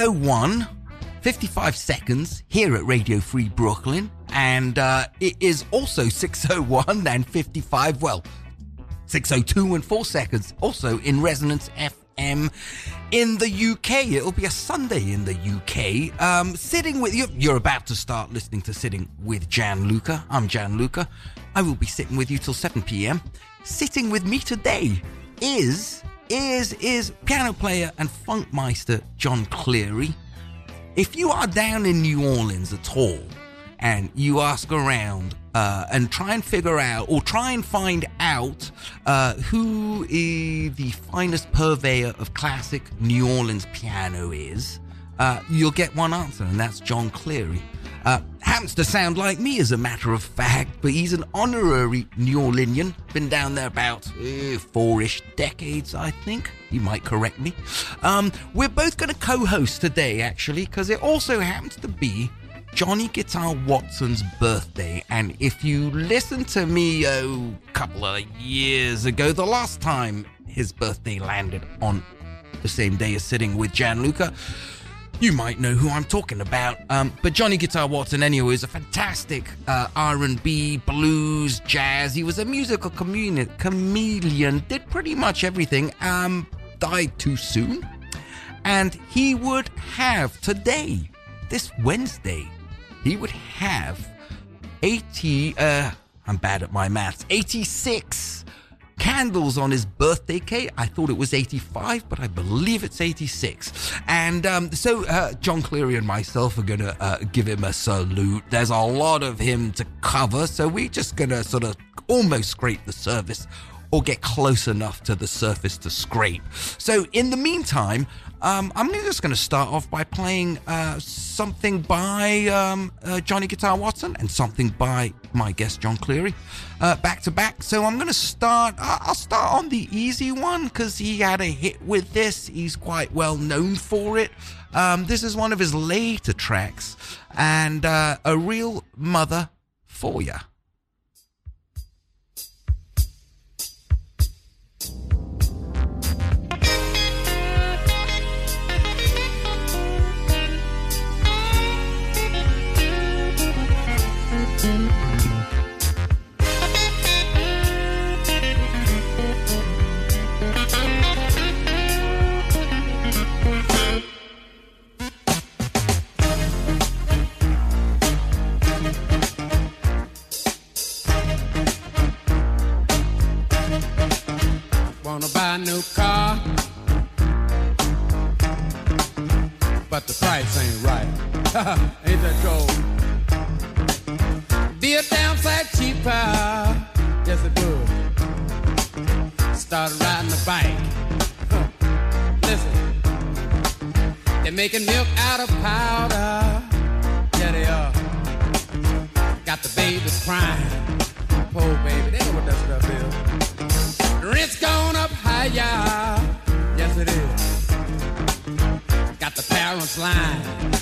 There you 601, 55 seconds here at Radio Free Brooklyn. And uh, it is also 601 and 55, well, 602 and 4 seconds also in Resonance FM in the UK. It'll be a Sunday in the UK. Um, sitting with you, you're about to start listening to Sitting with Gianluca. I'm Gianluca. I will be sitting with you till 7 p.m. Sitting with me today is is is piano player and funkmeister Jon Cleary. If you are down in New Orleans at all and you ask around uh, and try and figure out or try and find out uh, who the finest purveyor of classic New Orleans piano is, uh, you'll get one answer, and that's Jon Cleary. Uh, happens to sound like me as a matter of fact, but he's an honorary New Orleanian. Been down there about uh, four-ish decades, I think. You might correct me. Um, we're both going to co-host today, actually, because it also happens to be Johnny Guitar Watson's birthday. And if you listen to me oh, a couple of years ago, the last time his birthday landed on the same day as sitting with Gianluca, you might know who I'm talking about. Um, but Johnny Guitar Watson, anyway, is a fantastic uh, R&B, blues, jazz. He was a musical chameleon, did pretty much everything. Um, died too soon, and he would have today, this Wednesday, he would have 80. Uh, I'm bad at my maths. 86 candles on his birthday cake. I thought it was 85, but I believe it's 86. And um, so uh, Jon Cleary and myself are going to uh, give him a salute. There's a lot of him to cover, so we're just going to sort of almost scrape the surface or get close enough to the surface to scrape. So in the meantime, um, I'm just going to start off by playing uh, something by um, uh, Johnny Guitar Watson and something by my guest Jon Cleary, uh, back to back. So I'm going to start. I'll start on the easy one because he had a hit with this. He's quite well known for it. Um, this is one of his later tracks, and uh, a real mother for ya. But the price ain't right. ain't that cold? Be a damn cheaper, yes it would. Started riding a bike. Listen, they're making milk out of powder. Yeah, they are. Got the babies crying. Poor baby, they know what that stuff is. Rent's gone up higher. Yes, it is. Got the parents lying.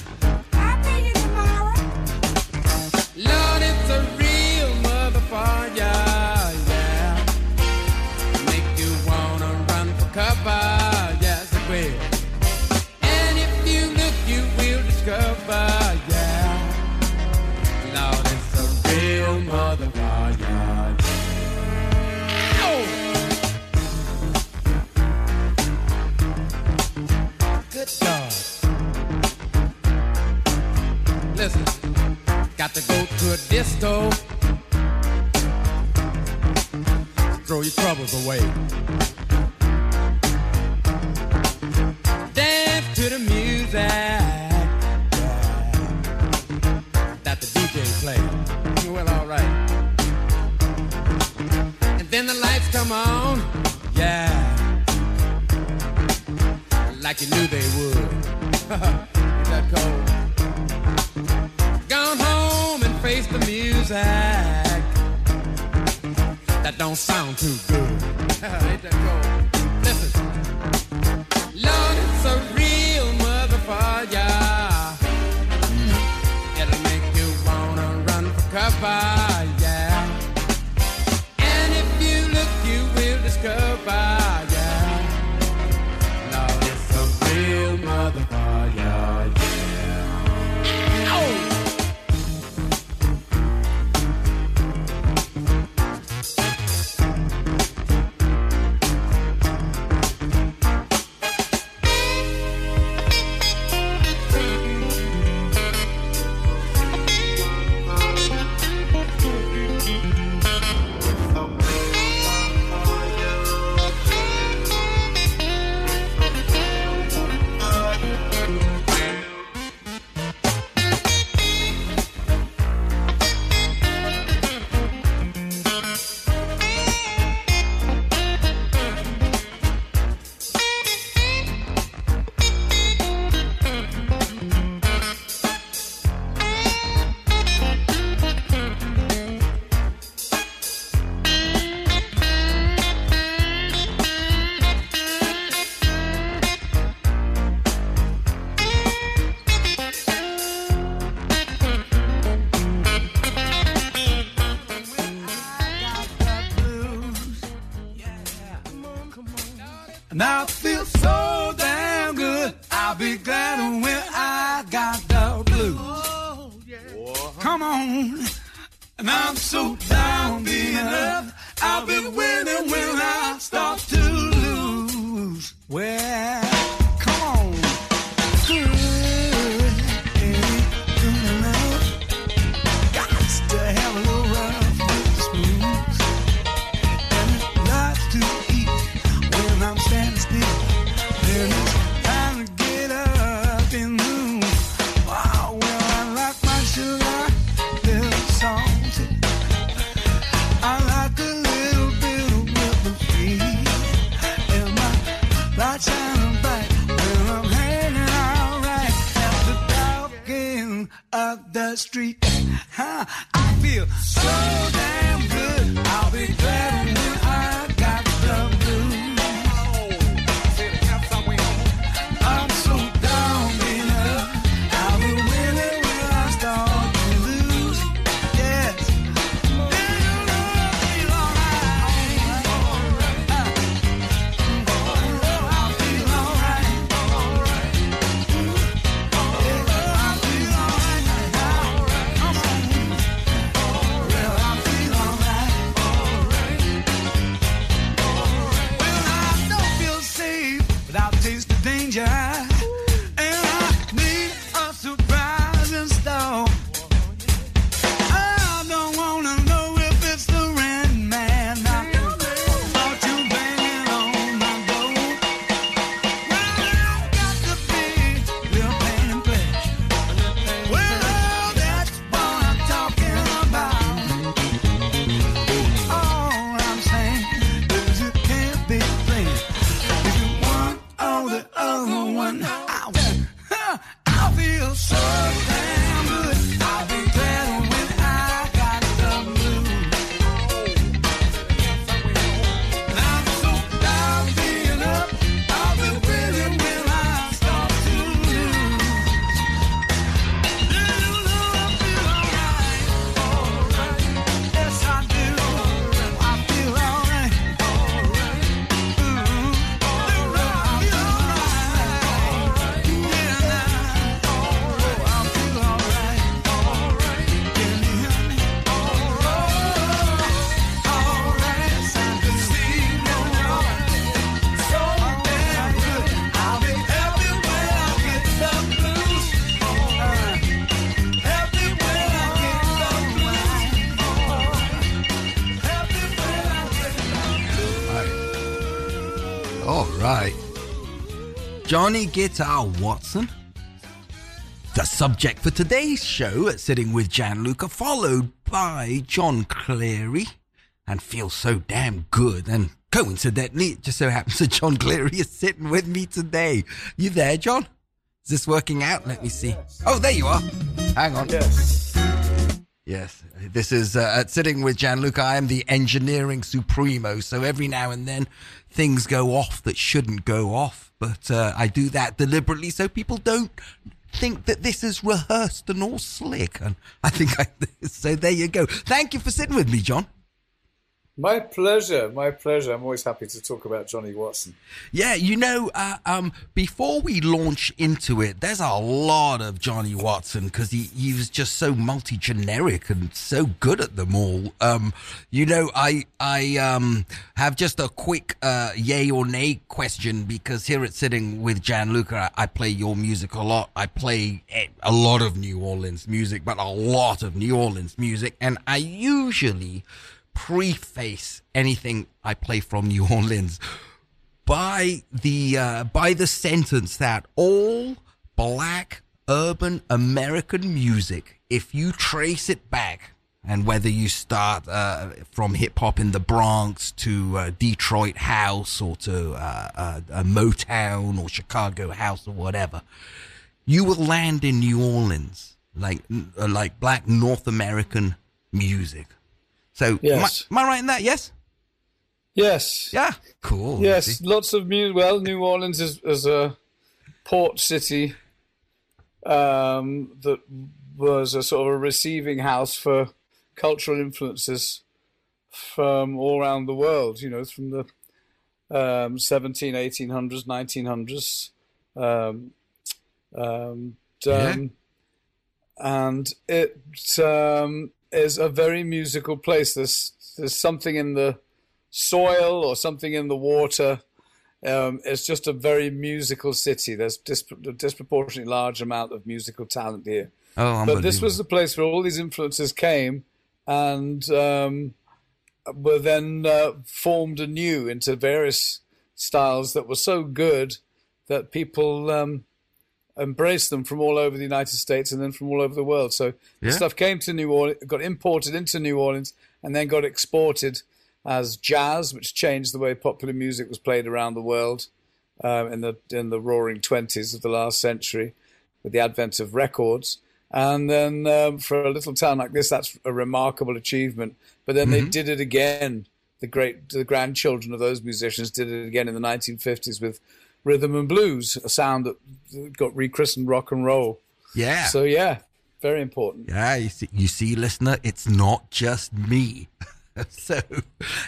Got to go to a disco. Throw your troubles away. Dance to the music that the DJ plays. Well, all right. And then the lights come on. Yeah like you knew they would. Is that cold? Face the music. That don't sound too good. Listen. Lord, it's a real mother for ya. Mm. It'll make you wanna run for cover, yeah. And if you look, you will discover, Johnny Guitar Watson. The subject for today's show at Sitting with Gianluca, followed by Jon Cleary. And feels so damn good. And coincidentally, it just so happens that Jon Cleary is sitting with me today. You there, John? Is this working out? Let me see. Oh, there you are. Hang on. Yes. Yes, this is uh, sitting with Gianluca. I am the engineering supremo, so every now and then things go off that shouldn't go off, but uh, I do that deliberately so people don't think that this is rehearsed and all slick. And I think I so. There you go. Thank you for sitting with me, John. My pleasure. My pleasure. I'm always happy to talk about Johnny Watson. Yeah, you know, uh, um, before we launch into it, there's a lot of Johnny Watson because he, he was just so multi generic and so good at them all. Um, you know, I I um, have just a quick uh, yay or nay question because here at Sitting with Gianluca, I, I play your music a lot. I play eh, a lot of New Orleans music, but a lot of New Orleans music, and I usually preface anything I play from New Orleans by the uh, by the sentence that all black urban American music, if you trace it back, and whether you start uh, from hip hop in the Bronx to uh, Detroit house or to uh, uh, Motown or Chicago house or whatever, you will land in New Orleans like uh, like black North American music. So, Yes. am, I, am I right in that? Yes. Yes. Yeah. Cool. Yes. Lots of music. Well, New Orleans is, is a port city um, that was a sort of a receiving house for cultural influences from all around the world. You know, from the um, 17, 1800s, 1900s. Um, um, Yeah. um, and it um, is a very musical place. There's there's something in the soil or something in the water. Um, it's just a very musical city. There's disp- a disproportionately large amount of musical talent here. Oh, But this was the place where all these influences came and um, were then uh, formed anew into various styles that were so good that people um, embraced them from all over the United States and then from all over the world. So Yeah. the stuff came to New Orleans, got imported into New Orleans, and then got exported as jazz, which changed the way popular music was played around the world um, in the in the Roaring Twenties of the last century, with the advent of records. And then um, for a little town like this, that's a remarkable achievement. But then they did it again. The great, the grandchildren of those musicians did it again in the 1950s with rhythm and blues, a sound that got rechristened rock and roll. yeah. So yeah, very important. Yeah, you see, you see, listener, it's not just me. so,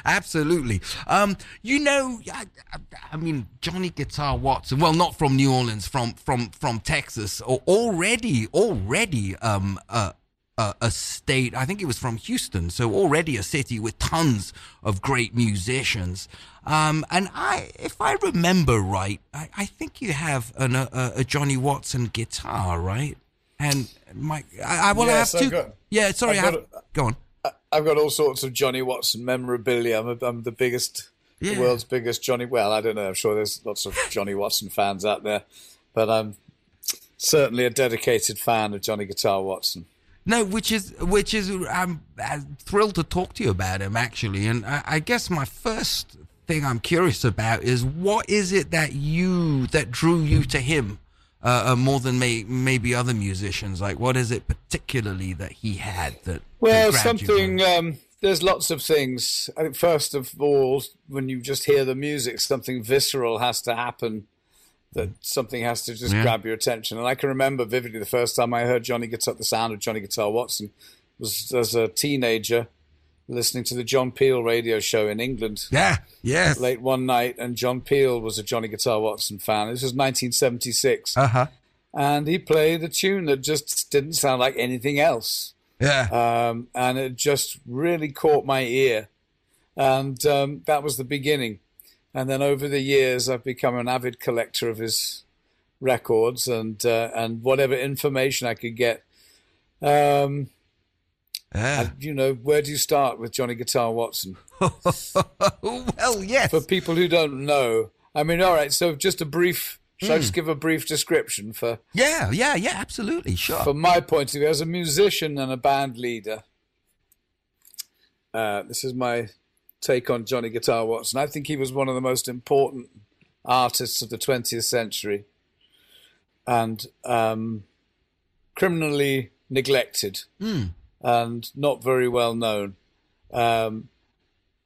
absolutely. Um, you know, I, I, I mean, Johnny Guitar Watson. Well, not from New Orleans, from from from Texas. Or already, already, um, uh, uh, a state. I think it was from Houston. So already a city with tons of great musicians. Um, and I, if I remember right, I, I think you have an, a, a Johnny Watson guitar, right? And my, I, I well, Yes, I have got- yeah, sorry, I've I have, got go on. I've got all sorts of Johnny Watson memorabilia. I'm, a, I'm the biggest, Yeah. the world's biggest Johnny. Well, I don't know. I'm sure there's lots of Johnny Watson fans out there, but I'm certainly a dedicated fan of Johnny Guitar Watson. No, which is which is I'm, I'm thrilled to talk to you about him actually, and I, I guess my first thing I'm curious about is what is it that you that drew you to him uh, uh, more than may, maybe other musicians? Like, what is it particularly that he had that? Well, that grabbed you? something. Um, there's lots of things. I think first of all, when you just hear the music, something visceral has to happen. That something has to just Yeah. grab your attention. And I can remember vividly the first time I heard Johnny Guitar, the sound of Johnny Guitar Watson, was as a teenager listening to the John Peel radio show in England Yeah, yes, late one night, and John Peel was a Johnny Guitar Watson fan. This was 1976, uh huh, and he played a tune that just didn't sound like anything else yeah, um, and it just really caught my ear. And um, that was the beginning. And then over the years, I've become an avid collector of his records and uh, and whatever information I could get. Um, and, you know, where do you start with Johnny Guitar Watson? well, yes, For people who don't know, I mean, all right. So just a brief. Shall I just give a brief description for yeah, yeah, yeah, absolutely, sure. from my point of view, as a musician and a band leader, uh, this is my take on Johnny Guitar Watson. I think he was one of the most important artists of the 20th century and um, criminally neglected and not very well known. Um,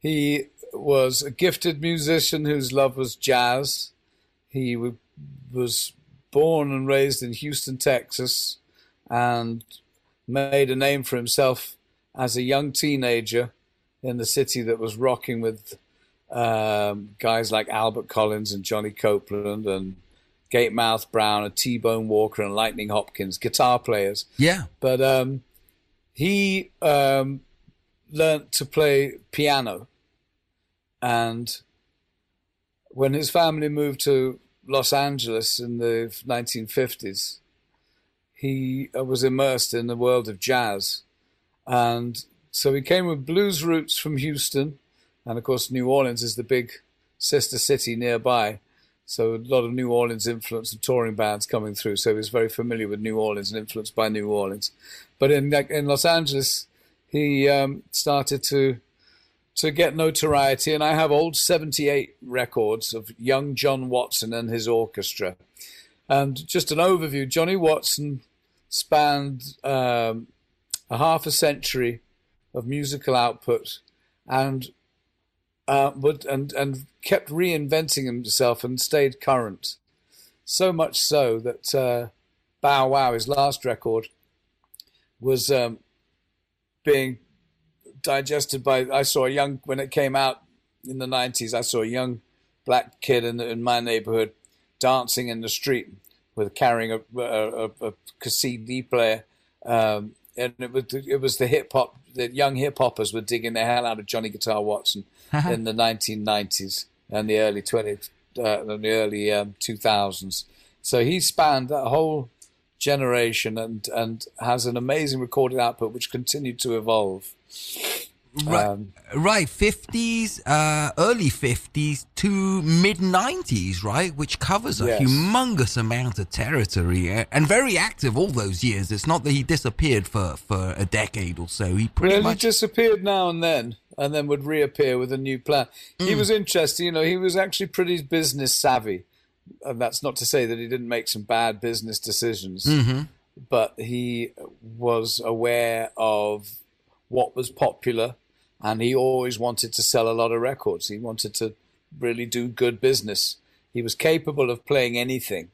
he was a gifted musician whose love was jazz. He w- was born and raised in Houston, Texas, and made a name for himself as a young teenager in the city that was rocking with um, guys like Albert Collins and Johnny Copeland and Gatemouth Brown and T-Bone Walker and Lightning Hopkins, guitar players. yeah, But um, he um, learnt to play piano. And when his family moved to Los Angeles in the 1950s, he uh, was immersed in the world of jazz. And so he came with blues roots from Houston. And of course, New Orleans is the big sister city nearby. So a lot of New Orleans influence and touring bands coming through. So he was very familiar with New Orleans and influenced by New Orleans. But in in Los Angeles, he um, started to to get notoriety. And I have old '78 records of young John Watson and his orchestra. And just an overview: Johnny Watson spanned um, a half a century of musical output, and uh, would and and kept reinventing himself and stayed current. So much so that uh, Bow Wow, his last record, was um, being digested by. I saw a young when it came out in the nineties. I saw a young black kid in, in my neighborhood dancing in the street with carrying a, a, a, a CD player. Um, and it was, it was the hip hop, the young hip hoppers were digging the hell out of Johnny Guitar Watson in the 1990s and the early 20s, uh, the early um, 2000s. So he spanned that whole generation and, and has an amazing recorded output which continued to evolve. Right, Um, right, fifties, uh, early fifties to mid nineties, right, which covers a Yes. humongous amount of territory and very active all those years. It's not that he disappeared for for a decade or so. He pretty Well, he much disappeared now and then, and then would reappear with a new plan. Mm. He was interesting, you know. He was actually pretty business savvy, and that's not to say that he didn't make some bad business decisions, Mm-hmm. but he was aware of what was popular, and he always wanted to sell a lot of records. He wanted to really do good business. He was capable of playing anything,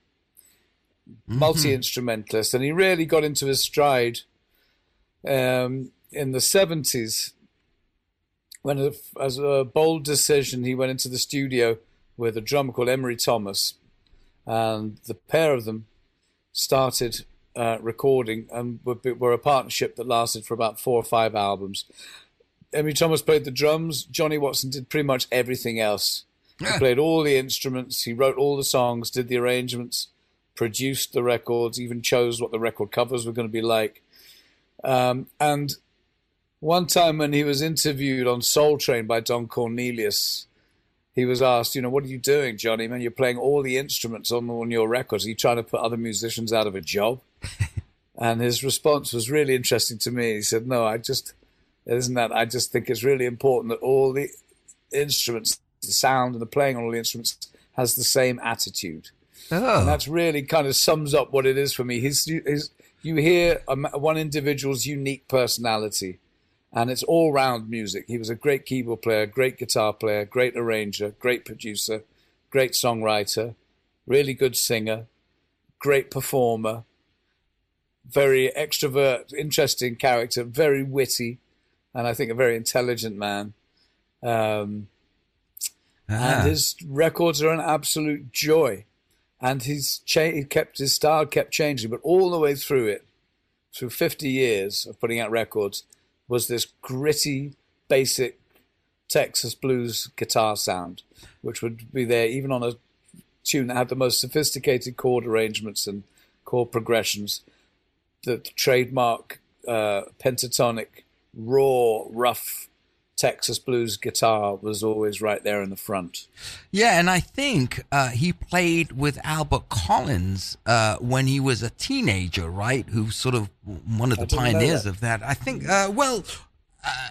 multi instrumentalist, and he really got into his stride um, in the seventies when, a, as a bold decision, he went into the studio with a drummer called Emry Thomas, and the pair of them started uh, recording and were, were a partnership that lasted for about four or five albums. Emry Thomas played the drums. Johnny Watson did pretty much everything else. He played all the instruments. He wrote all the songs, did the arrangements, produced the records, even chose what the record covers were going to be like. Um, and one time when he was interviewed on Soul Train by Don Cornelius, he was asked, you know, what are you doing, Johnny? Man, you're playing all the instruments on, on your records. Are you trying to put other musicians out of a job? and his response was really interesting to me. He said, no, I just, isn't that. I just think it's really important that all the instruments, the sound and the playing on all the instruments has the same attitude. oh, And that's really kind of sums up what it is for me. His, his, you hear a, one individual's unique personality, and it's all round music. He was a great keyboard player, great guitar player, great arranger, great producer, great songwriter, really good singer, great performer, very extrovert, interesting character, very witty, and I think a very intelligent man. Um, ah. and his records are an absolute joy. And he's cha- he kept his style kept changing, but all the way through it, through 50 years of putting out records, was this gritty, basic Texas blues guitar sound, which would be there even on a tune that had the most sophisticated chord arrangements and chord progressions. The trademark uh, pentatonic, raw, rough Texas blues guitar was always right there in the front. Yeah, and I think uh, he played with Albert Collins uh, when he was a teenager, right? Who's sort of one of the pioneers that. of that. I think, uh, well, uh,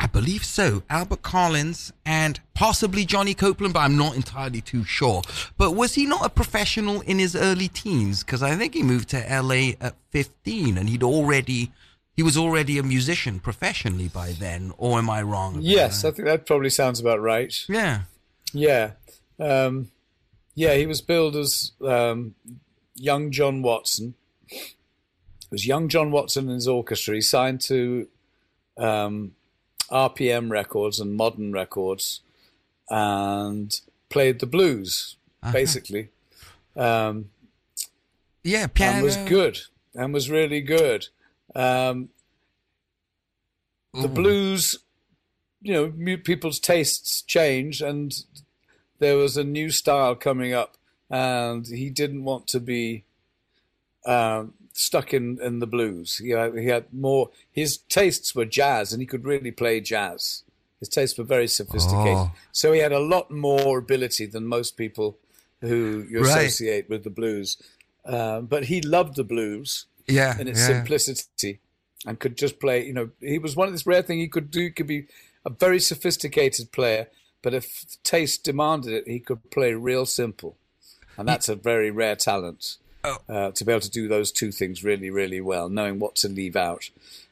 I believe so. Albert Collins and possibly Johnny Copeland, but I'm not entirely too sure. But was he not a professional in his early teens? Because I think he moved to LA at 15 and he'd already. He was already a musician professionally by then, or am I wrong? about Yes, that? I think that probably sounds about right. yeah. Yeah. Um, yeah, he was billed as um, young John Watson. It was young John Watson and his orchestra. He signed to um, RPM Records and Modern Records and played the blues, basically. Um, Yeah, piano. and was good and was really good. Um, the Ooh. blues, you know, people's tastes change, and there was a new style coming up, and he didn't want to be um, stuck in, in the blues. He had, he had more. His tastes were jazz, and he could really play jazz. His tastes were very sophisticated, Oh. so he had a lot more ability than most people who you Right. associate with the blues. Um, but he loved the blues Yeah, in its yeah. simplicity and could just play. You know, he was one of this rare thing he could do. He could be a very sophisticated player, but if taste demanded it, he could play real simple, and that's a very rare talent Oh. uh, to be able to do those two things really, really well, knowing what to leave out.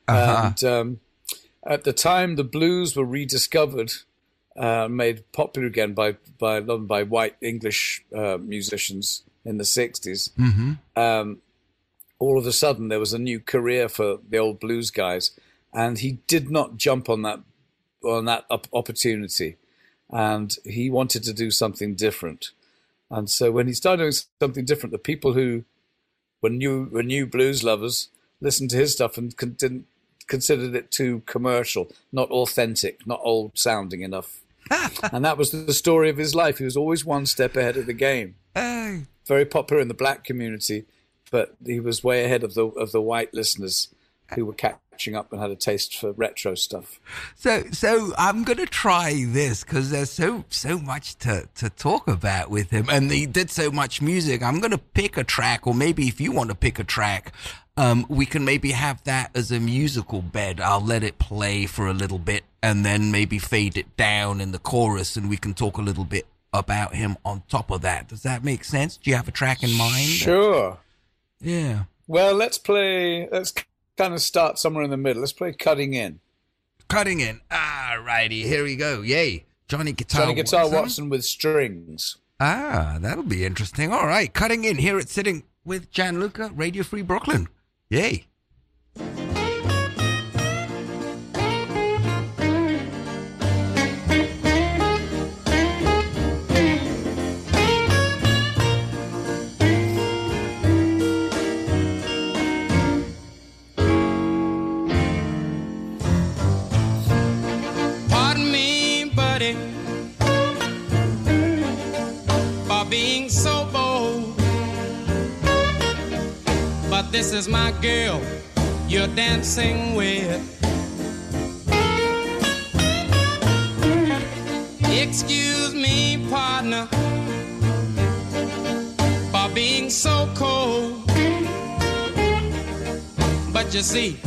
Uh-huh. And um, at the time, the blues were rediscovered. Uh, made popular again by by by white English uh, musicians in the 60s um, all of a sudden there was a new career for the old blues guys, and he did not jump on that on that opportunity. and he wanted to do something different. And so when he started doing something different, the people who were new were new blues lovers listened to his stuff and con- didn't considered it too commercial, not authentic, not old sounding enough. and that was the story of his life. He was always one step ahead of the game. Hey. Very popular in the black community, but he was way ahead of the of the white listeners who were catching up and had a taste for retro stuff. So, so I'm gonna try this because there's so so much to to talk about with him, and he did so much music. I'm gonna pick a track, or maybe if you want to pick a track, um, we can maybe have that as a musical bed. I'll let it play for a little bit, and then maybe fade it down in the chorus, and we can talk a little bit about him on top of that. Does that make sense? Do you have a track in mind? Sure. Yeah. Well, let's play. Let's kind of start somewhere in the middle. Let's play "Cutting In." Cutting in. Ah, righty. Here we go. Yay. Johnny Guitar Johnny Guitar Watson. Watson with strings. Ah, that'll be interesting. All right. Cutting in here it's sitting with Gianluca, Radio Free Brooklyn. Yay. This is my girl you're dancing with. Excuse me, partner, for being so cold. But you see,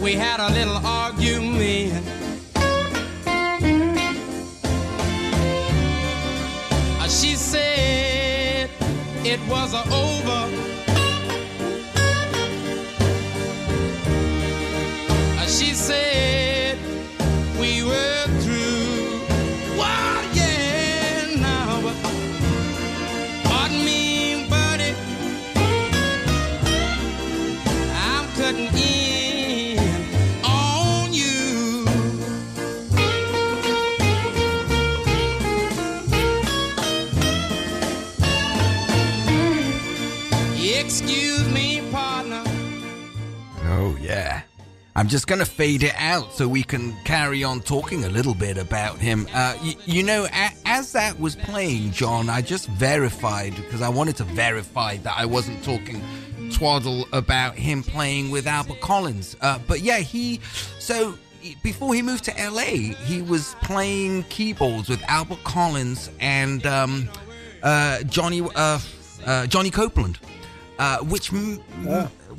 we had a little argument. Uh, She said it was over. I'm just going to fade it out so we can carry on talking a little bit about him. Uh, y- you know, a- as that was playing, John, I just verified because I wanted to verify that I wasn't talking twaddle about him playing with Albert Collins. Uh, but yeah, he. So before he moved to LA, he was playing keyboards with Albert Collins and um, uh, Johnny uh, uh, Johnny Copeland, uh, which m-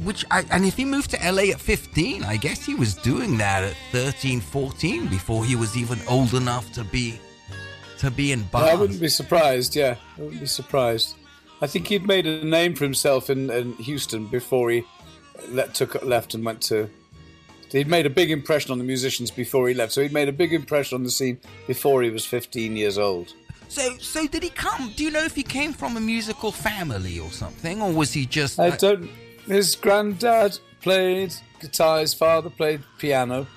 which I, and if he moved to LA at 15, I guess he was doing that at 13, 14 before he was even old enough to be to be in bars. I wouldn't be surprised. Yeah, I wouldn't be surprised. I think he'd made a name for himself in, in Houston before he let, took left and went to. He'd made a big impression on the musicians before he left, so he'd made a big impression on the scene before he was 15 years old. So, so did he come? Do you know if he came from a musical family or something, or was he just? I uh, don't. His granddad played guitar. His father played piano.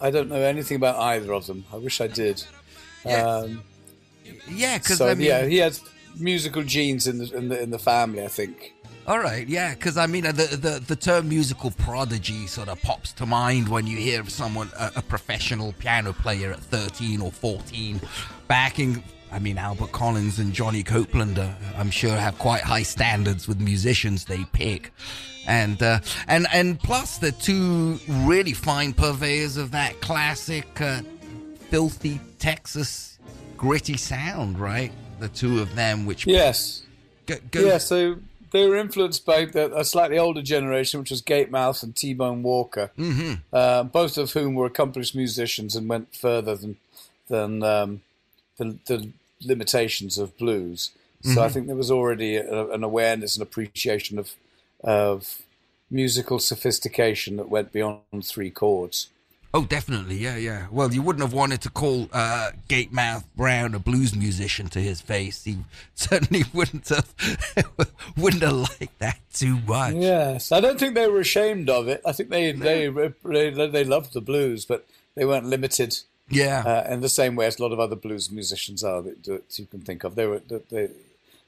I don't know anything about either of them. I wish I did. Yeah. Um, yeah, because so I mean, yeah, he had musical genes in the in the in the family. I think. All right, yeah, because I mean, uh, the, the the term musical prodigy sort of pops to mind when you hear of someone, a, a professional piano player at 13 or 14, backing. I mean, Albert Collins and Johnny Copeland, uh, I'm sure, have quite high standards with musicians they pick, and uh, and and plus the two really fine purveyors of that classic, uh, filthy Texas gritty sound, right? The two of them, which Yes. go, go, Yeah, so they were influenced by the, a slightly older generation, which was Gatemouth and T Bone Walker, mm-hmm. uh, both of whom were accomplished musicians and went further than than um, the, the limitations of blues. So I think there was already a, an awareness and appreciation of of musical sophistication that went beyond three chords. Oh, definitely, yeah, yeah. Well, you wouldn't have wanted to call uh, Gatemouth Brown a blues musician to his face. He certainly wouldn't have wouldn't have liked that too much. Yes, I don't think they were ashamed of it. I think they they they, they loved the blues, but they weren't limited Yeah. uh, in the same way as a lot of other blues musicians are that, that you can think of. They were, they,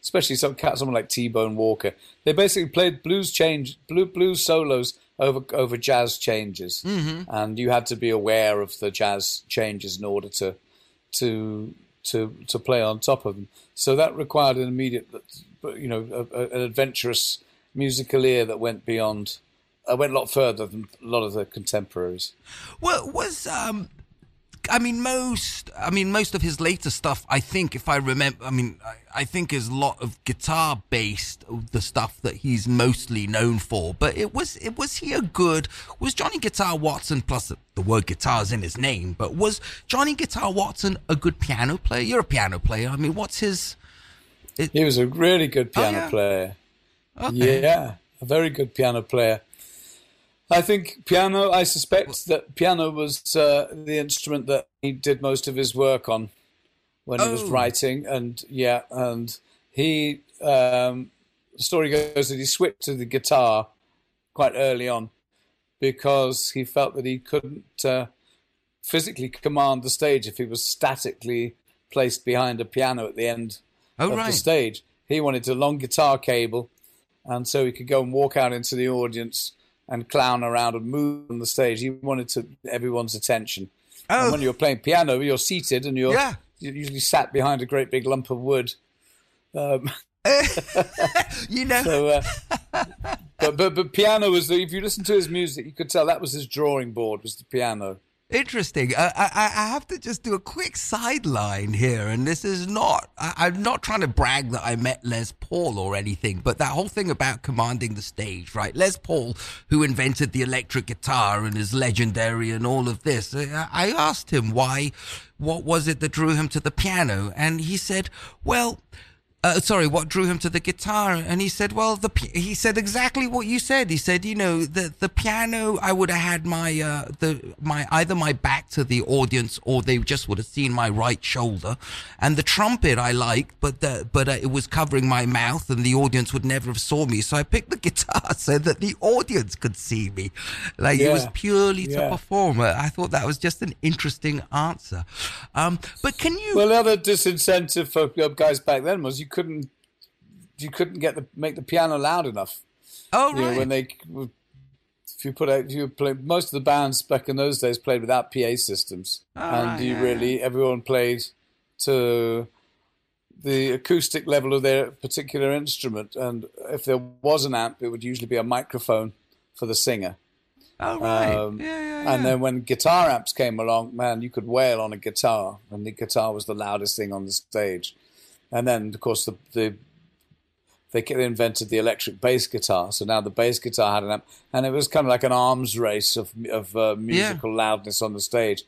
especially some cat, someone like T Bone Walker. They basically played blues change, blue, blues solos over over jazz changes, mm-hmm. and you had to be aware of the jazz changes in order to to to to play on top of them. So that required an immediate, you know, a, a, an adventurous musical ear that went beyond. I uh, went a lot further than a lot of the contemporaries. Well, was um, I mean, most. I mean, most of his later stuff. I think, if I remember, I mean, I, I think is a lot of guitar based. Uh, the stuff that he's mostly known for. But it was, it was he a good? Was Johnny Guitar Watson? Plus the, the word guitar is in his name. But was Johnny Guitar Watson a good piano player? You're a piano player. I mean, what's his? It, he was a really good oh, piano oh, yeah? player. Okay. Yeah, a very good piano player. I think piano. I suspect that piano was uh, the instrument that he did most of his work on when oh. he was oh. writing, and yeah, and he. Um, the story goes that he switched to the guitar quite early on because he felt that he couldn't uh, physically command the stage if he was statically placed behind a piano at the end oh, of right. the stage. He wanted a long guitar cable, and so he could go and walk out into the audience and clown around and move on the stage. He wanted to everyone's attention. Oh. And when you're playing piano, you're seated and you're, yeah. you're usually sat behind a great big lump of wood. Um, you know. So, uh, but, but but piano was the, if you listen to his music, you could tell that was his drawing board was the piano. Interesting. I, I, I, have to just do a quick sideline here, and this is not. I, am not trying to brag that I met Les Paul or anything, but that whole thing about commanding the stage, right? Les Paul, who invented the electric guitar and is legendary and all of this. I asked him why, what was it that drew him to the piano, and he said, "Well." Uh, sorry, what drew him to the guitar? And he said, well, the he said exactly what you said. He said, you know, the the piano, I would have had my uh, the my either my back to the audience or they just would have seen my right shoulder, and the trumpet I liked, but the, but uh, it was covering my mouth and the audience would never have saw me. So I picked the guitar so that the audience could see me, like yeah. it was purely to yeah. perform. I thought that was just an interesting answer. Um, but can you? Well, the other disincentive for guys back then was you couldn't you couldn't get the make the piano loud enough. Oh you right. Know, when they if you put out if you play most of the bands back in those days played without PA systems, oh, and right, you yeah. really everyone played to the acoustic level of their particular instrument, and if there was an amp, it would usually be a microphone for the singer. Oh right. Um, yeah, yeah, yeah. And then when guitar amps came along, man, you could wail on a guitar, and the guitar was the loudest thing on the stage. And then, of course, the, the they invented the electric bass guitar. So now the bass guitar had an amp, and it was kind of like an arms race of of uh, musical yeah. loudness on the stage.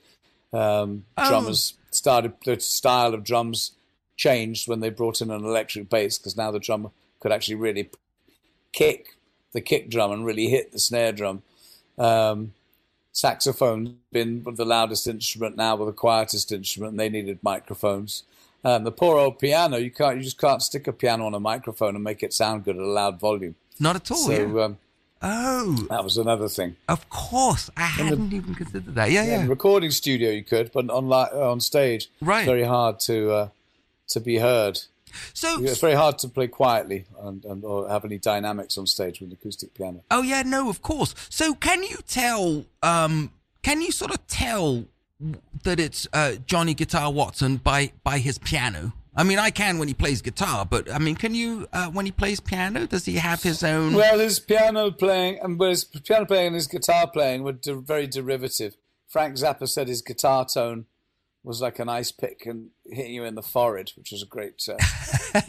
Um, oh. Drummers started the style of drums changed when they brought in an electric bass because now the drummer could actually really kick the kick drum and really hit the snare drum. Um, saxophone been the loudest instrument now, with the quietest instrument. And they needed microphones. Um, the poor old piano, you can't, you just can't stick a piano on a microphone and make it sound good at a loud volume. Not at all. So, yeah. um, oh, that was another thing. Of course, I hadn't the, even considered that. Yeah, yeah. recording studio, you could, but on on stage, right? very hard to uh, to be heard. So it's very hard to play quietly and, and, or have any dynamics on stage with an acoustic piano. Oh yeah, no, of course. So can you tell? Um, can you sort of tell that it's uh, Johnny Guitar Watson by by his piano. I mean, I can when he plays guitar, but I mean, can you uh, when he plays piano? Does he have his own? Well, his piano playing and his piano playing and his guitar playing were de- very derivative. Frank Zappa said his guitar tone was like an ice pick and hitting you in the forehead, which was a great, uh,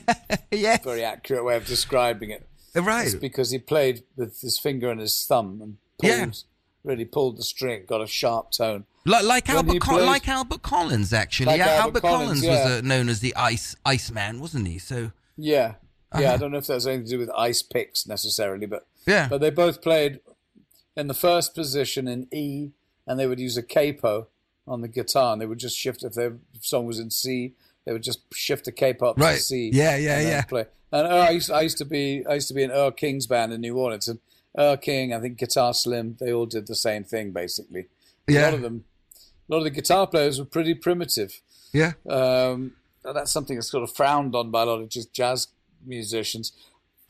yes. very accurate way of describing it. Right, it's because he played with his finger and his thumb and pulled, yeah. Really pulled the string, got a sharp tone. Like, like Albert, Col- like Albert Collins, actually. Like yeah, Albert, Albert Collins, Collins yeah. was uh, known as the Ice Ice Man, wasn't he? So yeah, yeah. Uh-huh. I don't know if that has anything to do with ice picks necessarily, but yeah. But they both played in the first position in E, and they would use a capo on the guitar, and they would just shift if their song was in C, they would just shift the capo up right. to C. Yeah, yeah, yeah. Play. And uh, I, used, I used to be I used to be in Earl King's band in New Orleans, and King, I think Guitar Slim, they all did the same thing basically. Yeah. A lot of them a lot of the guitar players were pretty primitive. Yeah. Um, that's something that's sort of frowned on by a lot of just jazz musicians.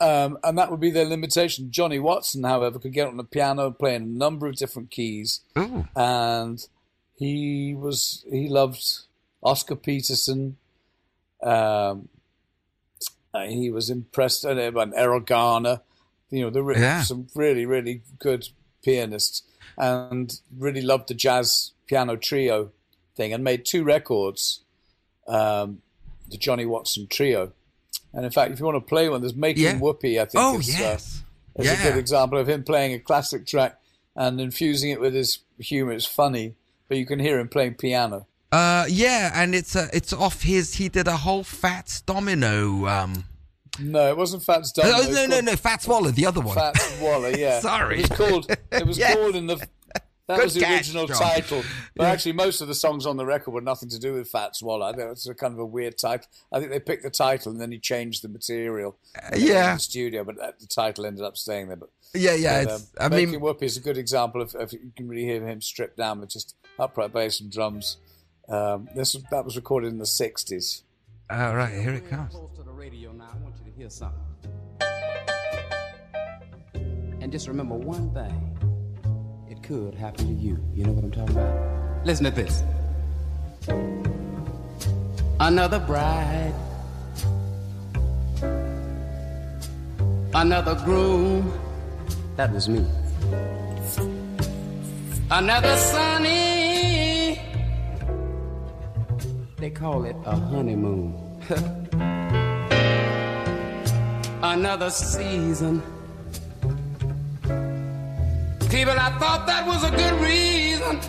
Um, and that would be their limitation. Johnny Watson, however, could get on the piano and play in a number of different keys. Ooh. And he was he loved Oscar Peterson. Um, uh, he was impressed uh, by Erroll Garner. You know, there were Yeah. some really, really good pianists, and really loved the jazz piano trio thing, and made two records, um, the Johnny Watson trio. And in fact, if you want to play one, there's Making Yeah. Whoopee. I think Oh is, uh, yes. is a good example of him playing a classic track and infusing it with his humor. It's funny, but you can hear him playing piano. Uh, yeah, and it's uh, it's off his. He did a whole Fats Domino. Um, No, it wasn't Fats Domino. oh, it no, no, no, Fats Waller, the other one. Fats Waller. Yeah, Sorry. It was called. It was Yes. called in the. That Good was the catch, original John. title, but actually, most of the songs on the record were nothing to do with Fats Waller. I think it's a kind of a weird title. I think they picked the title and then he changed the material. in yeah. the studio, but that, the title ended up staying there. But yeah, yeah. But, It's, um, I Making mean, Whoopee is a good example of, of you can really hear him stripped down with just upright bass and drums. Um, this that was recorded in the '60s. all right, here it comes. Hear something. And just remember one thing. It could happen to you. You know what I'm talking about? Listen to this. Another bride. Another groom. That was me. Another sunny. They call it a honeymoon. Another season. People, I thought that was a good reason.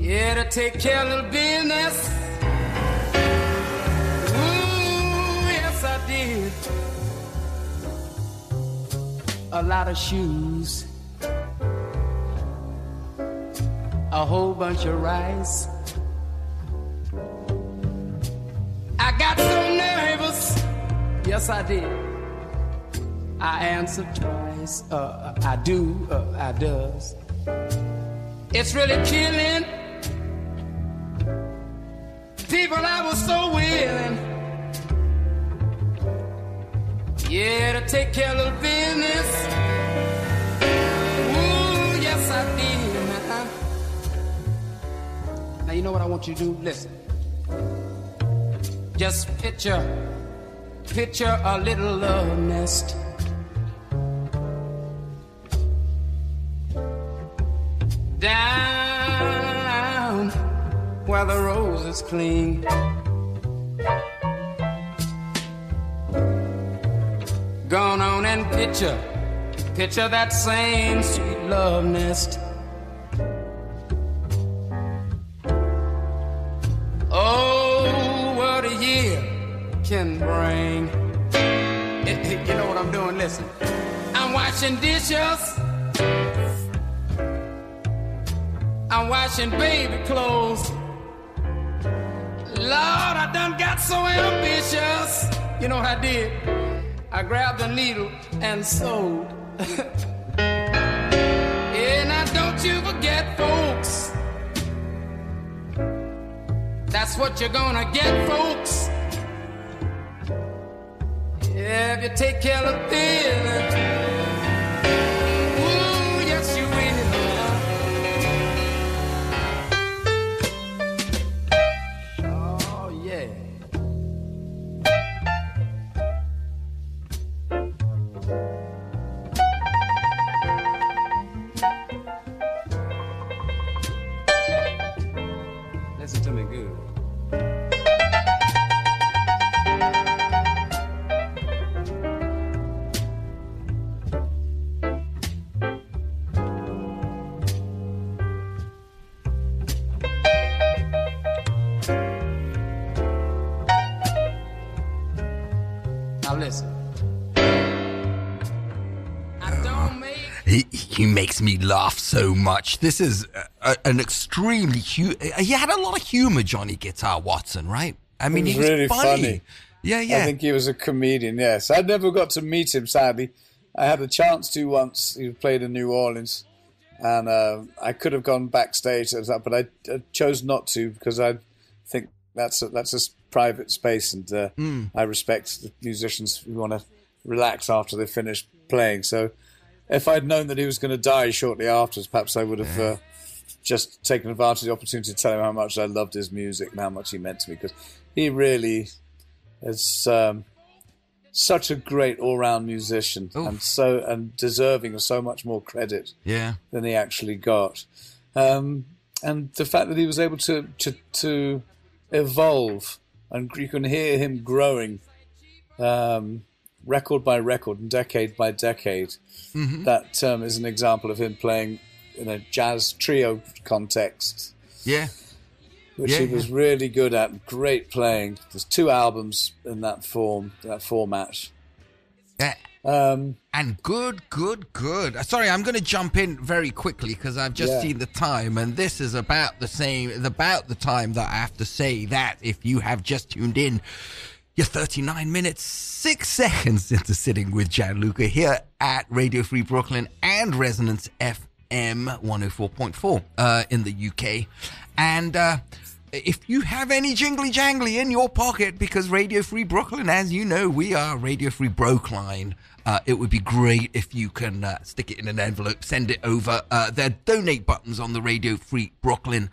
Yeah, to take care of little business. Ooh, yes, I did. A lot of shoes. A whole bunch of rice. Yes, I did. I answered twice. Uh, I do. Uh, I does. It's really killing. People, I was so willing. Yeah, to take care of business. Ooh, yes, I did. Now you know what I want you to do? Listen. Just picture, picture a little love nest. Down where the roses cling. Gone on and picture, picture that same sweet love nest. Can bring. You know what I'm doing? Listen. I'm washing dishes. I'm washing baby clothes. Lord, I done got so ambitious. You know what I did? I grabbed a needle and sewed. yeah, now don't you forget, folks. That's what you're gonna get, folks. If you take care of business. Makes me laugh so much. This is a, a- an extremely hu- He had a lot of humor, Johnny Guitar Watson, right? I mean, he was really funny. funny. Yeah, I think he was a comedian. Yes, I never got to meet him. Sadly, I had a chance to once. He played in New Orleans, and uh, I could have gone backstage, but I, I, chose not to because I think that's a, that's a private space, and uh, mm. I respect the musicians who want to relax after they finish playing. So, if I'd known that he was going to die shortly afterwards, perhaps I would have uh, just taken advantage of the opportunity to tell him how much I loved his music and how much he meant to me because he really is. Um, such a great all-round musician Oof. and so and deserving of so much more credit yeah. than he actually got. Um, and the fact that he was able to to, to evolve and you can hear him growing um, record by record and decade by decade. Mm-hmm. That um, is an example of him playing in a jazz trio context. Yeah which yeah, he was yeah. really good at. Great playing. There's two albums in that form, that format. Yeah. Um, and good, good, good. Uh, sorry, I'm going to jump in very quickly because I've just yeah. seen the time, and this is about the same, about the time that I have to say that if you have just tuned in, you're 39 minutes, six seconds into sitting with Gianluca here at Radio Free Brooklyn and Resonance FM 104.4 uh, in the UK. And uh, if you have any jingly jangly in your pocket, because Radio Free Brooklyn, as you know, we are Radio Free Brookline. Uh, it would be great if you can uh, stick it in an envelope, send it over. Uh, there are donate buttons on the Radio Free Brooklyn.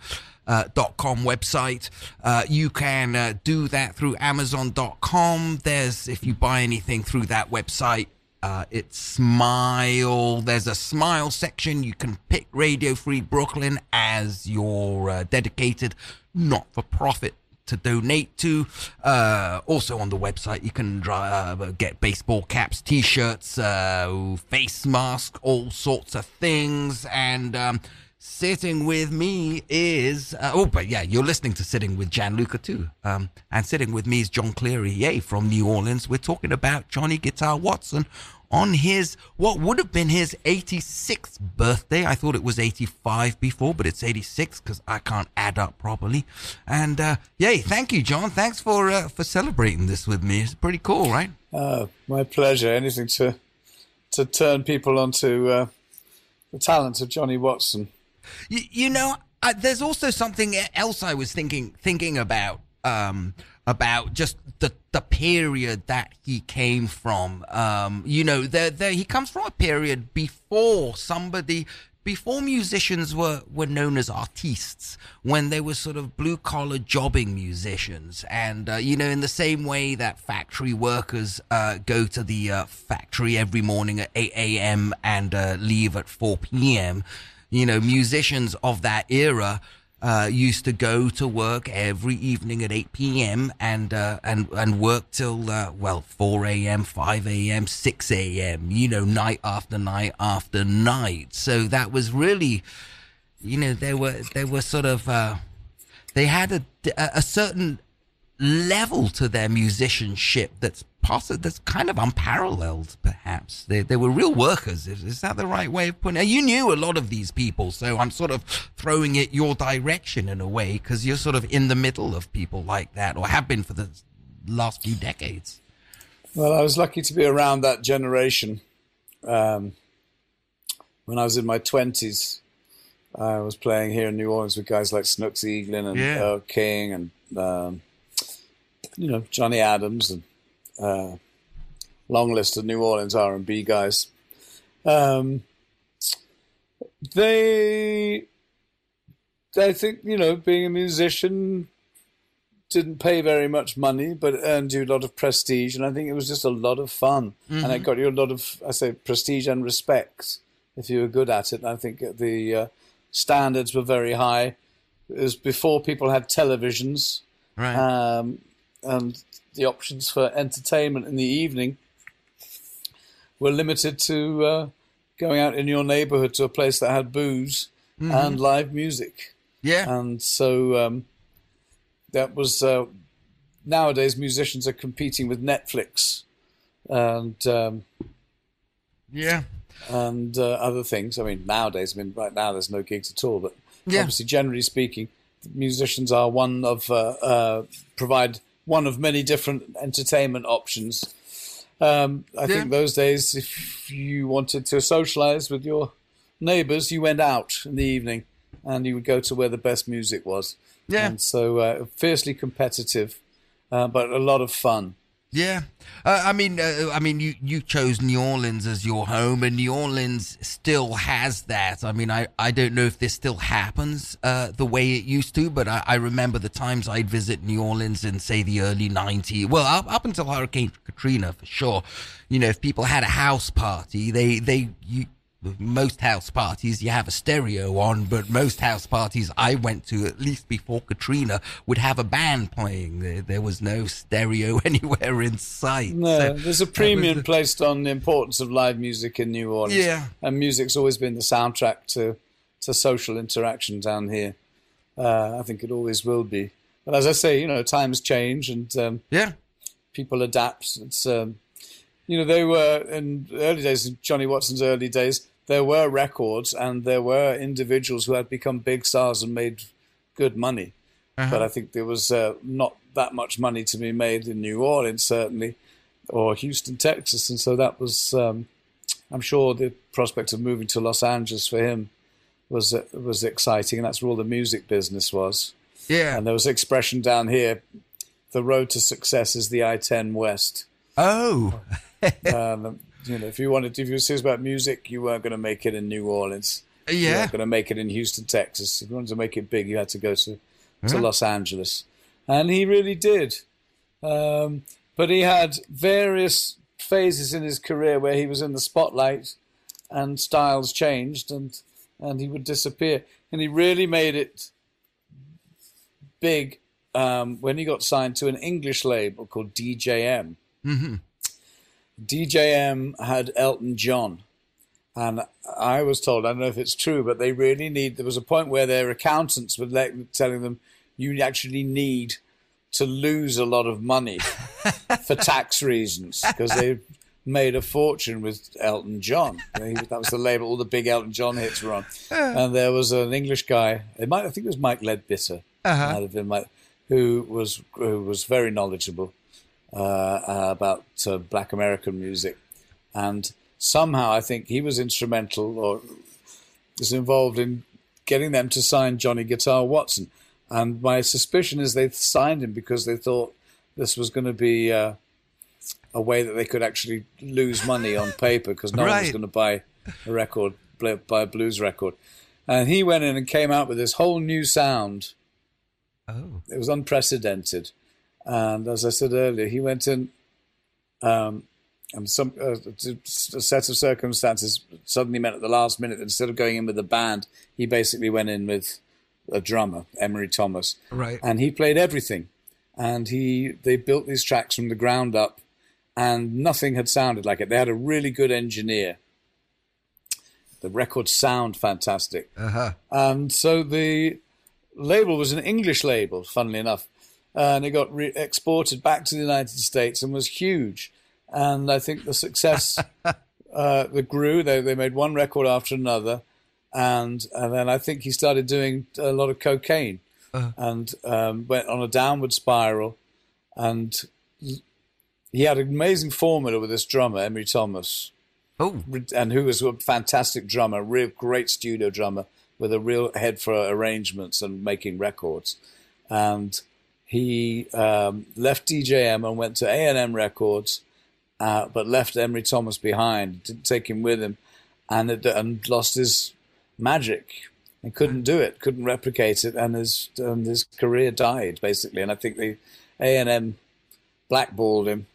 Uh, com website. Uh, you can uh, do that through Amazon.com. There's, if you buy anything through that website, uh, it's Smile. There's a Smile section. You can pick Radio Free Brooklyn as your uh, dedicated not for profit to donate to. Uh, also on the website, you can get baseball caps, t-shirts, uh, face mask, all sorts of things. And um, sitting with me is uh, oh, but yeah, you're listening to sitting with Gianluca too. Um, and sitting with me is Jon Cleary, yay, from New Orleans. We're talking about Johnny Guitar Watson on his what would have been his 86th birthday. I thought it was 85 before, but it's 86 because I can't add up properly. And uh, yay, thank you, John. Thanks for uh, for celebrating this with me. It's pretty cool, right? Uh, my pleasure. Anything to to turn people onto uh, the talents of Johnny Watson. You, you know, there's also something else I was thinking thinking about. Um, about just the the period that he came from. Um, you know, the, the, he comes from a period before somebody before musicians were, were known as artistes, when they were sort of blue collar jobbing musicians. And, uh, you know, in the same way that factory workers uh, go to the uh, factory every morning at 8 a.m. and uh, leave at 4 p.m., you know, musicians of that era uh, used to go to work every evening at 8 p.m. and uh, and and work till uh, well 4 a.m., 5 a.m., 6 a.m. You know, night after night after night. So that was really, you know, they were they were sort of uh, they had a a certain level to their musicianship that's possible, that's kind of unparalleled, perhaps. They, they were real workers. Is, is that the right way of putting it? You knew a lot of these people, so I'm sort of throwing it your direction in a way, because you're sort of in the middle of people like that, or have been for the last few decades. Well, I was lucky to be around that generation. Um, when I was in my 20s, I was playing here in New Orleans with guys like Snooks Eaglin and yeah. Earl King and um, you know Johnny Adams and uh, long list of New Orleans R and B guys. Um, they, I think you know, being a musician didn't pay very much money, but earned you a lot of prestige, and I think it was just a lot of fun, mm-hmm. and it got you a lot of, I say, prestige and respect if you were good at it. And I think the uh, standards were very high. It was before people had televisions. Right. Um, and the options for entertainment in the evening were limited to uh, going out in your neighborhood to a place that had booze mm-hmm. and live music. Yeah. And so um, that was uh, nowadays musicians are competing with Netflix and um, yeah and uh, other things. I mean, nowadays, I mean, right now there's no gigs at all, but yeah. obviously, generally speaking, musicians are one of uh, uh, provide one of many different entertainment options. Um, I yeah. think those days, if you wanted to socialize with your neighbors, you went out in the evening and you would go to where the best music was. Yeah. And so uh, fiercely competitive, uh, but a lot of fun. Yeah, uh, I mean, uh, I mean, you, you chose New Orleans as your home, and New Orleans still has that. I mean, I, I don't know if this still happens uh, the way it used to, but I, I remember the times I'd visit New Orleans in say the early '90s. Well, up, up until Hurricane Katrina, for sure. You know, if people had a house party, they they you most house parties you have a stereo on, but most house parties I went to, at least before Katrina, would have a band playing. There, there was no stereo anywhere in sight. No, So there's a premium the- placed on the importance of live music in New Orleans. Yeah. and music's always been the soundtrack to to social interaction down here. Uh, I think it always will be. But as I say, you know, times change and um, Yeah, people adapt. It's um, you know they were in early days, Johnny Watson's early days. There were records and there were individuals who had become big stars and made good money. But I think there was uh, not that much money to be made in New Orleans, certainly, or Houston, Texas, and so that was. Um, I'm sure the prospect of moving to Los Angeles for him was uh, was exciting, and that's where all the music business was. yeah. And there was expression down here: the road to success is the I-10 West. oh, Um, you know, if you wanted, if you were serious about music, you weren't going to make it in New Orleans. You yeah. weren't going to make it in Houston, Texas. If you wanted to make it big, you had to go to to Los Angeles, and he really did. Um, but he had various phases in his career where he was in the spotlight, and styles changed, and and he would disappear. And he really made it big um, when he got signed to an English label called DJM. hmm DJM had Elton John. And I was told, I don't know if it's true, but they really need, there was a point where their accountants were let, telling them, you actually need to lose a lot of money for tax reasons because they made a fortune with Elton John. That was the label all the big Elton John hits were on. And there was an English guy, it might, I think it was Mike Ledbetter, Uh-huh. might have been Mike, who was who was very knowledgeable uh, uh, about uh, Black American music, and somehow I think he was instrumental or was involved in getting them to sign Johnny Guitar Watson. And my suspicion is they signed him because they thought this was going to be uh, a way that they could actually lose money on paper because no one was going to buy a record, buy a blues record. And he went in and came out with this whole new sound Oh, it was unprecedented. And as I said earlier, he went in, um, and some uh, a set of circumstances suddenly meant at the last minute that instead of going in with a band, he basically went in with a drummer, Emry Thomas, right. and he played everything. And he they built these tracks from the ground up, and nothing had sounded like it. They had a really good engineer. The records sound fantastic. Uh huh. And so the label was an English label, funnily enough. And it got re- exported back to the United States and was huge. And I think the success uh, that grew, they, they made one record after another. And, and then I think he started doing a lot of cocaine and um, went on a downward spiral. And he had an amazing formula with this drummer, Emry Thomas Oh, and who was a fantastic drummer, real great studio drummer with a real head for arrangements and making records. And he um, left DJM and went to A&M Records, uh, but left Emry Thomas behind, didn't take him with him, and it, and lost his magic and couldn't do it, couldn't replicate it, and his and his career died basically. And I think the A&M blackballed him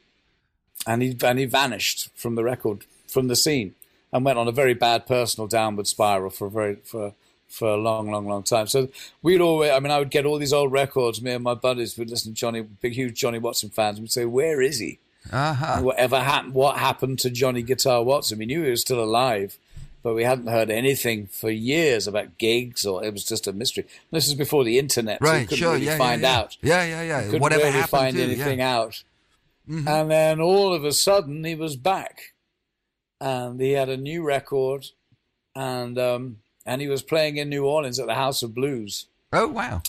and he and he vanished from the record from the scene and went on a very bad personal downward spiral for a very for for a long, long, long time. So we'd always, I mean, I would get all these old records. Me and my buddies would listen to Johnny, big, huge Johnny Watson fans. We'd say, "Where is he? uh huh. Whatever happened? What happened to Johnny Guitar Watson? We knew he was still alive, but we hadn't heard anything for years about gigs, or it was just a mystery. This is before the internet, so we Right. couldn't Sure. really yeah. find yeah, yeah. out Yeah. Yeah. Yeah. couldn't Whatever really happened find to anything out. And then all of a sudden he was back, and he had a new record, and um, and he was playing in New Orleans at the House of Blues. Oh wow.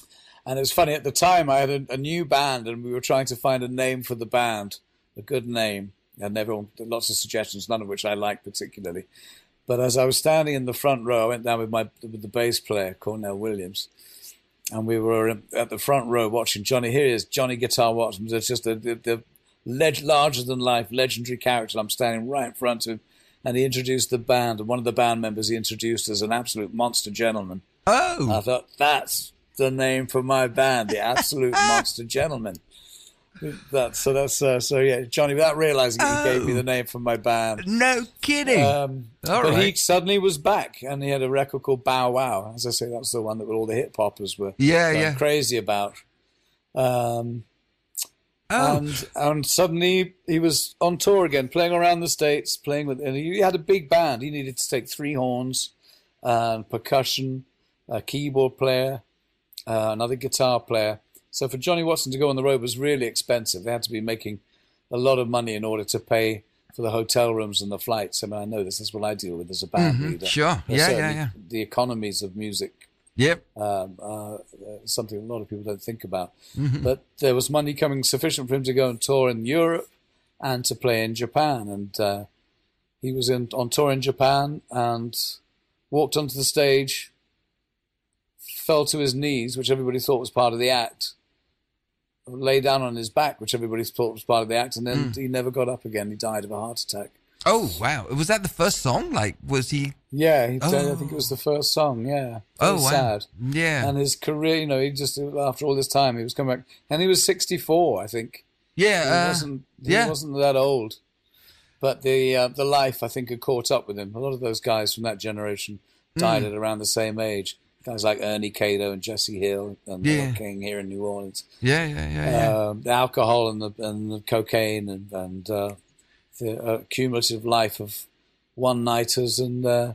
And it was funny at the time I had a, a new band, and we were trying to find a name for the band, a good name, and everyone lots of suggestions, none of which I liked particularly. But as I was standing in the front row, I went down with my with the bass player Cornell Williams, and we were at the front row watching Johnny. Here he is, Johnny Guitar Watson. It's just the, the, the leg- larger than life, legendary character. I'm standing right in front of him, and he introduced the band. And one of the band members he introduced as an absolute monster gentleman. Oh, I thought that's the name for my band, the Absolute Monster Gentleman. That so that's uh, so yeah, Johnny. Without realizing, it, he gave me Oh. the name for my band. no kidding. Um, All but he suddenly was back, and he had a record called Bow Wow. As I say, that was the one that all the hip hoppers were Yeah, yeah. crazy about. Um, oh, and and suddenly he was on tour again, playing around the states, playing with. And he had a big band. He needed to take three horns, uh, percussion, a keyboard player, uh, another guitar player. So for Johnny Watson to go on the road was really expensive. They had to be making a lot of money in order to pay for the hotel rooms and the flights. I mean, I know this. is what I deal with as a band leader. Mm-hmm. sure. Yeah, yeah, yeah. The economies of music yep. um, uh, something a lot of people don't think about. Mm-hmm. But there was money coming sufficient for him to go and tour in Europe and to play in Japan. And uh, he was in, on tour in Japan and walked onto the stage, fell to his knees, which everybody thought was part of the act, lay down on his back, which everybody thought was part of the act, and then Hmm. he never got up again. He died of a heart attack. Oh wow, was that the first song? Like, was he? Yeah, he died, I Oh. think it was the first song. Yeah, Oh wow. sad. Yeah. and his career, you know, he just after all this time, he was coming back, and he was sixty four, I think. He yeah. uh, wasn't. He yeah. wasn't that old, but the uh, the life I think had caught up with him. A lot of those guys from that generation died Hmm. at around the same age. Guys like Ernie K-Doe and Jesse Hill and Yeah. King here in New Orleans. yeah. Yeah. Yeah. Yeah. Um, the alcohol and the and the cocaine and and uh, the uh, cumulative life of one nighters and uh,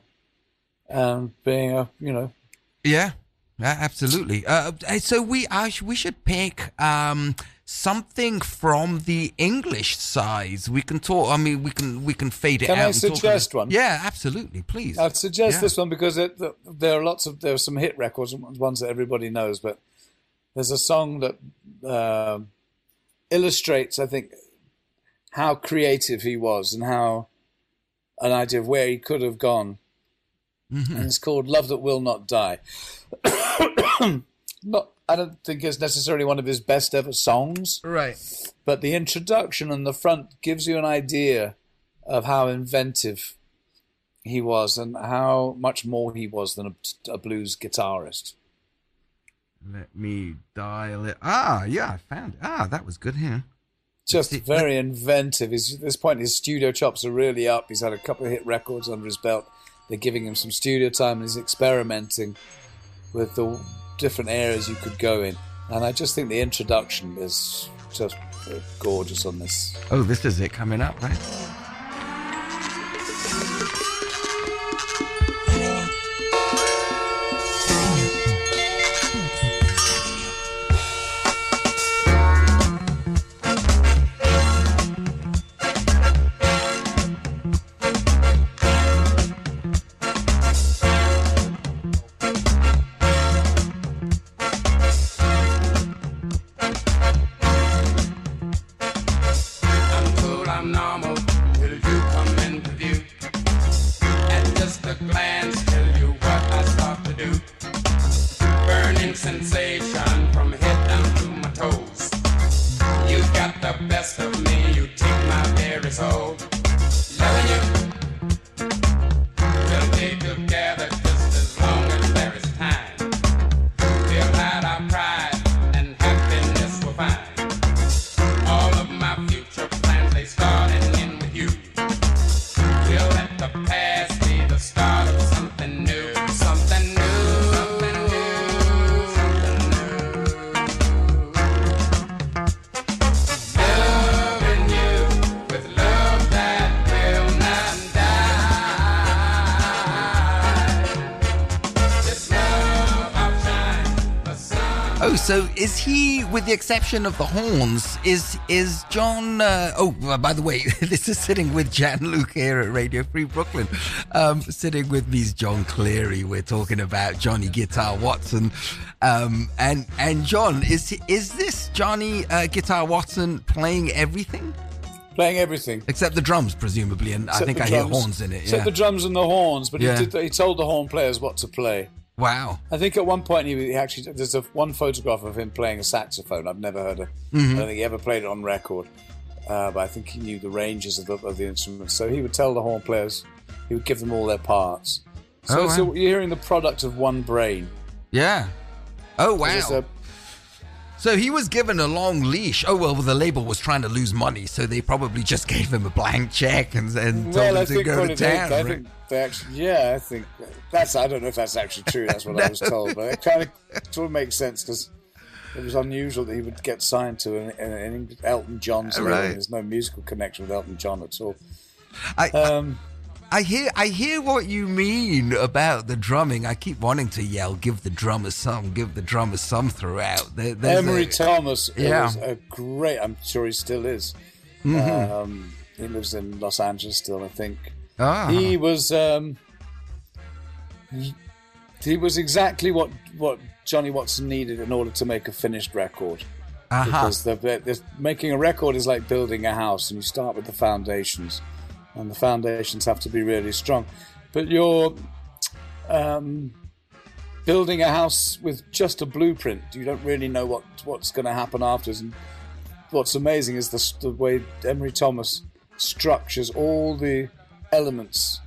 um, being a you know Yeah, absolutely. Uh, so we I we should pick um, something from the English side. We can talk. I mean, we can we can fade it Can out. I and talk suggest one? Yeah, absolutely. Please. I'd suggest Yeah. this one because it, th there are lots of there are some hit records, ones that everybody knows, but there's a song that um illustrates, I think, how creative he was and how an idea of where he could have gone. Mm-hmm. And it's called "Love That Will Not Die." not, I don't think it's necessarily one of his best ever songs, right. but the introduction and the front gives you an idea of how inventive he was and how much more he was than a, a blues guitarist. Let me dial it. Ah, yeah, I found it. Ah, that was good here. Just very inventive. He's, at this point, his studio chops are really up. He's had a couple of hit records under his belt. They're giving him some studio time, and he's experimenting with the different areas you could go in. And I just think the introduction is just gorgeous on this. Oh, this is it coming up, right? Is he, with the exception of the horns, is is John? Uh, oh, by the way, this is sitting with Gianluca here at Radio Free Brooklyn. Um, sitting with me is Jon Cleary. We're talking about Johnny Guitar Watson, um, and and John is is this Johnny uh, Guitar Watson playing everything? playing everything. Except the drums, presumably, and I think I hear horns in it. Except Yeah. the drums and the horns, but Yeah. he, did, he told the horn players what to play. Wow. I think at one point he, actually there's a one photograph of him playing a saxophone. I've never heard of. Mm-hmm. I don't think he ever played it on record, uh, but I think he knew the ranges of the, of the instrument. So he would tell the horn players, he would give them all their parts. So, Oh, so you're hearing the product of one brain. Yeah. Oh wow. So he was given a long leash. Oh well, the label was trying to lose money, so they probably just gave him a blank check and, and told well, him I to think go to town. I right? think they actually, yeah, I think that's. I don't know if that's actually true. That's what I was told, but it kind of sort of makes sense because it was unusual that he would get signed to an, an, an Elton John's. Right. There's no musical connection with Elton John at all. I, Um, I hear I hear what you mean about the drumming. I keep wanting to yell, "Give the drummers some! Give the drummers some!" throughout. There, Emry a- Thomas Yeah. was a great. I'm sure he still is. Mm-hmm. Um, he lives in Los Angeles still, I think. Ah. He was. Um, he, he was exactly what what Johnny Watson needed in order to make a finished record. uh-huh. Because the, the, making a record is like building a house, and you start with the foundations, and the foundations have to be really strong. But you're um, building a house with just a blueprint. You don't really know what what's going to happen afterwards. And what's amazing is the, the way Emry Thomas structures all the elements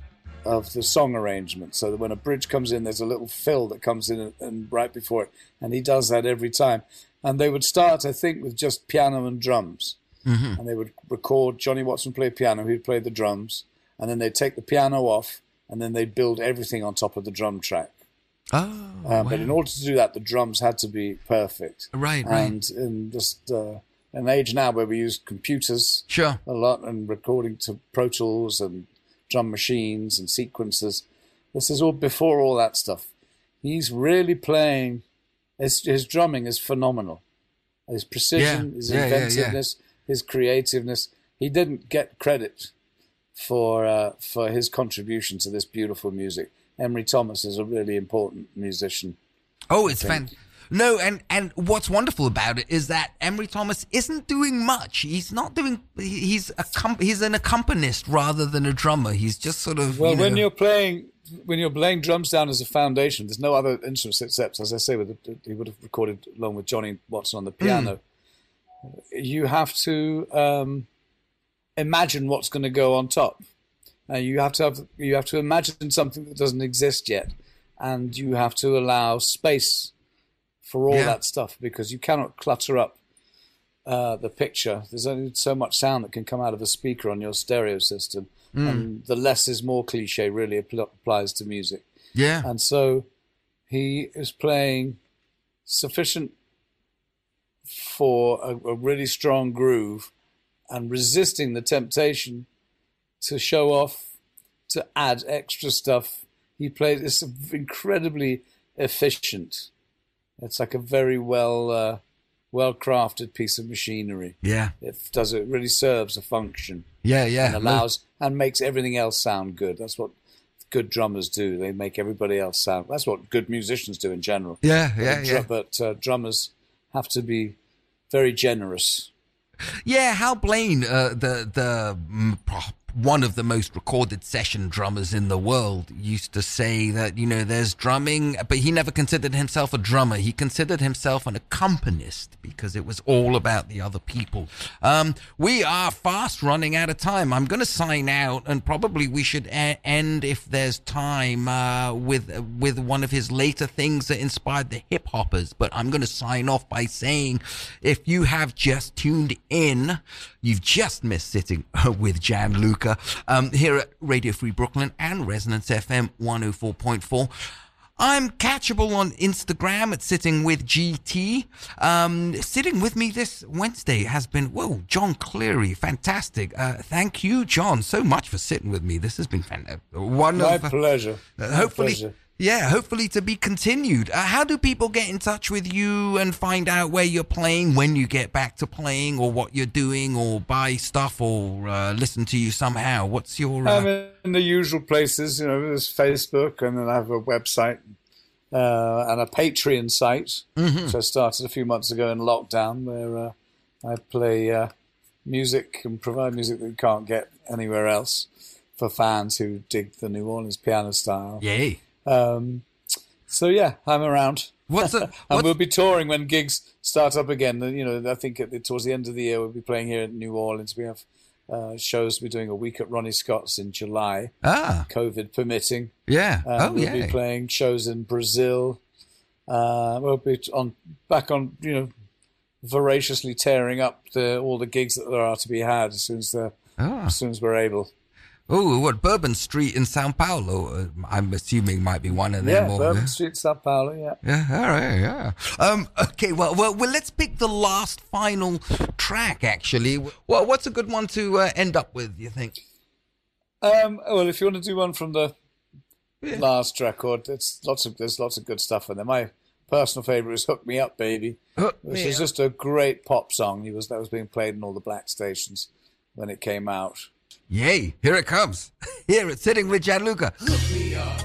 of the song arrangement. So that when a bridge comes in, there's a little fill that comes in and, and right before it, and he does that every time. And they would start, I think, with just piano and drums, and they would record Johnny Watson play piano, he'd play the drums, and then they'd take the piano off, and then they'd build everything on top of the drum track. oh, Uh, But in order to do that, the drums had to be perfect. Right, right. And in just uh, an age now where we use computers sure. a lot and recording to Pro Tools and drum machines and sequencers, this is all before all that stuff. He's really playing. His, his drumming is phenomenal. His precision, Yeah, his yeah, yeah, yeah. His creativeness. He didn't get credit for uh, for his contribution to this beautiful music. Emry Thomas is a really important musician. Oh, it's think. fan. No, and and what's wonderful about it is that Emry Thomas isn't doing much. He's not doing. He's a he's an accompanist rather than a drummer. He's just sort of. Well, you when know- you're playing when you're laying drums down as a foundation, there's no other instruments except, as I say, with the, he would have recorded along with Johnny Watson on the piano. You have to um, imagine what's going to go on top. Uh, you have to have you have to imagine something that doesn't exist yet, and you have to allow space for all Yeah. that stuff because you cannot clutter up uh, the picture. There's only so much sound that can come out of a speaker on your stereo system, and the less is more cliche really appl- applies to music. yeah, And so he is playing sufficient for a, a really strong groove and resisting the temptation to show off, to add extra stuff. He plays it's incredibly efficient. It's like a very well uh, well crafted piece of machinery. yeah, It does it really serves a function yeah, yeah. and allows and makes everything else sound good. That's what good drummers do. They make everybody else sound. That's what good musicians do in general. yeah, yeah, But, yeah. but uh, drummers have to be very generous. Yeah, Hal Blaine, uh, the the mm, one of the most recorded session drummers in the world, used to say that you know there's drumming, but he never considered himself a drummer. He considered himself an accompanist because it was all about the other people. Um, we are fast running out of time. I'm going to sign out, and probably we should e- end if there's time uh, with with one of his later things that inspired the hip hoppers. But I'm going to sign off by saying, if you have just tuned in, you've just missed sitting with Gianluca um, here at Radio Free Brooklyn and Resonance FM 104.4. I'm catchable on Instagram at Sitting with GT. Um, sitting with me this Wednesday has been, whoa, Jon Cleary. Fantastic. Uh, thank you, John, so much for sitting with me. This has been fantastic. One My of, uh, pleasure. uh, My hopefully, pleasure. Yeah, hopefully to be continued. Uh, how do people get in touch with you and find out where you're playing, when you get back to playing, or what you're doing, or buy stuff, or uh, listen to you somehow? What's your? Uh, I'm in the usual places. You know, there's Facebook, and then I have a website uh, and a Patreon site, Mm-hmm. which I started a few months ago in lockdown, where uh, I play uh, music and provide music that you can't get anywhere else for fans who dig the New Orleans piano style. Yay. Um, so yeah, I'm around. What's a, and we'll be touring when gigs start up again. You know, I think at the, towards the end of the year we'll be playing here in New Orleans. We have uh, shows. We're doing a week at Ronnie Scott's in July, ah, COVID permitting. yeah. Um, oh, we'll yeah. be playing shows in Brazil. Uh, we'll be on back on you know voraciously tearing up the, all the gigs that there are to be had as soon as the Ah. as soon as we're able. Oh, what Bourbon Street in Sao Paulo? Uh, I'm assuming might be one of Yeah, them. or- Bourbon Street, Sao Paulo. Yeah. Yeah, all right, yeah. Um, okay, well, well, well, let's pick the last final track. Actually, well, what's a good one to uh, end up with? You think? Um, well, if you want to do one from the Yeah. last record, it's lots of there's lots of good stuff in there. My personal favorite is "Hook Me Up, Baby," Hook which is up. just a great pop song. It was that was being played in all the black stations when it came out. Yay! Here it comes. Here it's sitting with Gianluca. Hook me up,